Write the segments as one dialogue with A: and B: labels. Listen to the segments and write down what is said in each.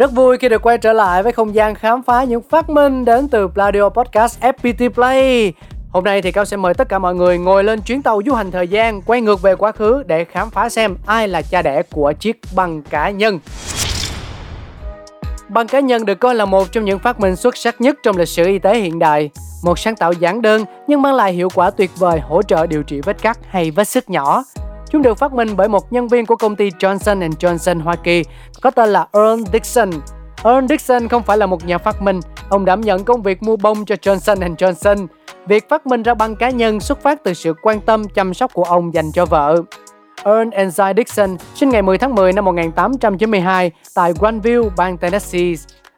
A: Rất vui khi được quay trở lại với không gian khám phá những phát minh đến từ Pladio Podcast FPT Play. Hôm nay thì Cao sẽ mời tất cả mọi người ngồi lên chuyến tàu du hành thời gian, quay ngược về quá khứ để khám phá xem ai là cha đẻ của chiếc băng cá nhân. Băng cá nhân được coi là một trong những phát minh xuất sắc nhất trong lịch sử y tế hiện đại. Một sáng tạo giản đơn nhưng mang lại hiệu quả tuyệt vời hỗ trợ điều trị vết cắt hay vết sức nhỏ. Chúng được phát minh bởi một nhân viên của công ty Johnson Johnson Hoa Kỳ có tên là Earl Dixon. Earl Dixon không phải là một nhà phát minh, ông đảm nhận công việc mua bông cho Johnson Johnson. Việc phát minh ra băng cá nhân xuất phát từ sự quan tâm chăm sóc của ông dành cho vợ. Earl Enzy Dixon sinh ngày 10 tháng 10 năm 1892 tại Granville, bang Tennessee.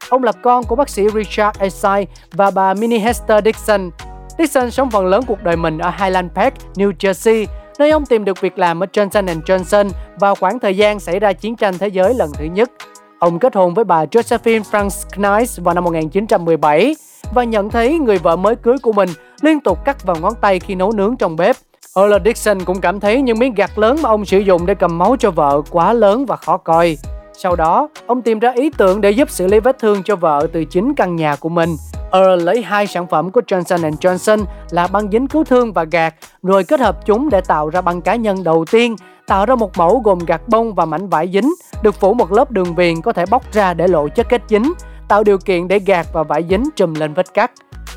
A: Ông là con của bác sĩ Richard Enzy và bà Minnie Hester Dixon. Dixon sống phần lớn cuộc đời mình ở Highland Park, New Jersey, nơi ông tìm được việc làm ở Johnson Johnson vào khoảng thời gian xảy ra chiến tranh thế giới lần thứ nhất. Ông kết hôn với bà Josephine Franks Knight vào năm 1917 và nhận thấy người vợ mới cưới của mình liên tục cắt vào ngón tay khi nấu nướng trong bếp. Earl Dixon cũng cảm thấy những miếng gạt lớn mà ông sử dụng để cầm máu cho vợ quá lớn và khó coi. Sau đó, ông tìm ra ý tưởng để giúp xử lý vết thương cho vợ từ chính căn nhà của mình. Earl lấy hai sản phẩm của Johnson Johnson là băng dính cứu thương và gạt, rồi kết hợp chúng để tạo ra băng cá nhân đầu tiên, tạo ra một mẫu gồm gạt bông và mảnh vải dính, được phủ một lớp đường viền có thể bóc ra để lộ chất kết dính, tạo điều kiện để gạt và vải dính trùm lên vết cắt.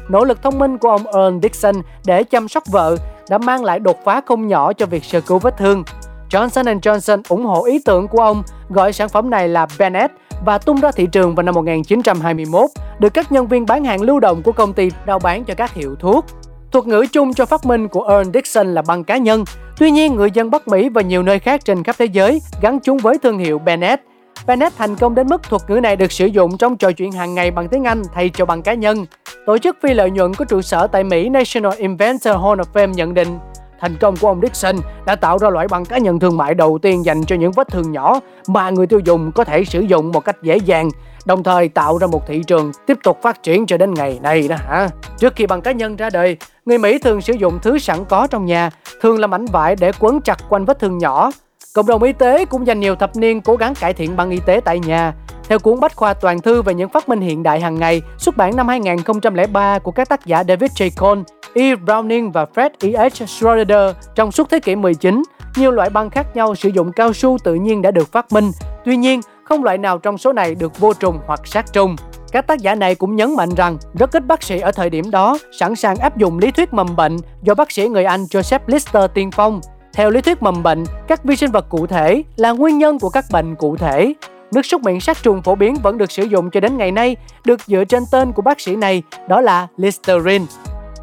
A: Nỗ lực thông minh của ông Earl Dixon để chăm sóc vợ đã mang lại đột phá không nhỏ cho việc sơ cứu vết thương. Johnson Johnson ủng hộ ý tưởng của ông gọi sản phẩm này là Bennett và tung ra thị trường vào năm 1921, được các nhân viên bán hàng lưu động của công ty rao bán cho các hiệu thuốc. Thuật ngữ chung cho phát minh của Earl Dixon là băng cá nhân. Tuy nhiên, người dân Bắc Mỹ và nhiều nơi khác trên khắp thế giới gắn chúng với thương hiệu Bennett. Bennett thành công đến mức thuật ngữ này được sử dụng trong trò chuyện hàng ngày bằng tiếng Anh thay cho bằng cá nhân. Tổ chức phi lợi nhuận có trụ sở tại Mỹ National Inventor Hall of Fame nhận định Thành công của ông Dixon đã tạo ra loại băng cá nhân thương mại đầu tiên dành cho những vết thương nhỏ mà người tiêu dùng có thể sử dụng một cách dễ dàng, đồng thời tạo ra một thị trường tiếp tục phát triển cho đến ngày nay đó hả. Trước khi băng cá nhân ra đời, người Mỹ thường sử dụng thứ sẵn có trong nhà, thường là mảnh vải để quấn chặt quanh vết thương nhỏ. Cộng đồng y tế cũng dành nhiều thập niên cố gắng cải thiện băng y tế tại nhà. Theo cuốn Bách khoa toàn thư về những phát minh hiện đại hàng ngày, xuất bản năm 2003 của các tác giả David J. Cole, E. Browning và Fred E. H. Schroeder trong suốt thế kỷ 19, nhiều loại băng khác nhau sử dụng cao su tự nhiên đã được phát minh. Tuy nhiên, không loại nào trong số này được vô trùng hoặc sát trùng. Các tác giả này cũng nhấn mạnh rằng rất ít bác sĩ ở thời điểm đó sẵn sàng áp dụng lý thuyết mầm bệnh do bác sĩ người Anh Joseph Lister tiên phong. Theo lý thuyết mầm bệnh, các vi sinh vật cụ thể là nguyên nhân của các bệnh cụ thể. Nước súc miệng sát trùng phổ biến vẫn được sử dụng cho đến ngày nay, được dựa trên tên của bác sĩ này, đó là Listerine.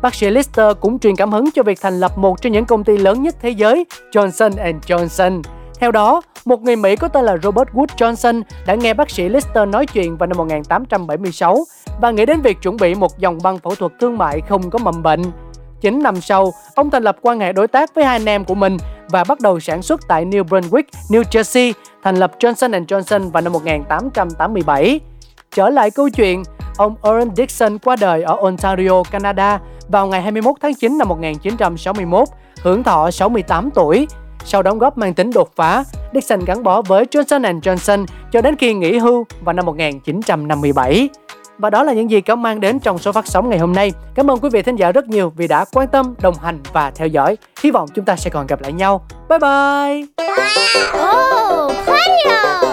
A: Bác sĩ Lister cũng truyền cảm hứng cho việc thành lập một trong những công ty lớn nhất thế giới, Johnson Johnson. Theo đó, một người Mỹ có tên là Robert Wood Johnson đã nghe bác sĩ Lister nói chuyện vào năm 1876 và nghĩ đến việc chuẩn bị một dòng băng phẫu thuật thương mại không có mầm bệnh. 9 năm sau, ông thành lập quan hệ đối tác với hai anh em của mình và bắt đầu sản xuất tại New Brunswick, New Jersey, thành lập Johnson Johnson vào năm 1887. Trở lại câu chuyện, ông Earl Dixon qua đời ở Ontario, Canada vào ngày 21 tháng 9 năm 1961, hưởng thọ 68 tuổi. Sau đóng góp mang tính đột phá, Dixon gắn bó với Johnson Johnson cho đến khi nghỉ hưu vào năm 1957. Và đó là những gì có mang đến trong số phát sóng ngày hôm nay. Cảm ơn quý vị thính giả rất nhiều vì đã quan tâm, đồng hành và theo dõi. Hy vọng chúng ta sẽ còn gặp lại nhau. Bye bye!
B: Oh, Pladio!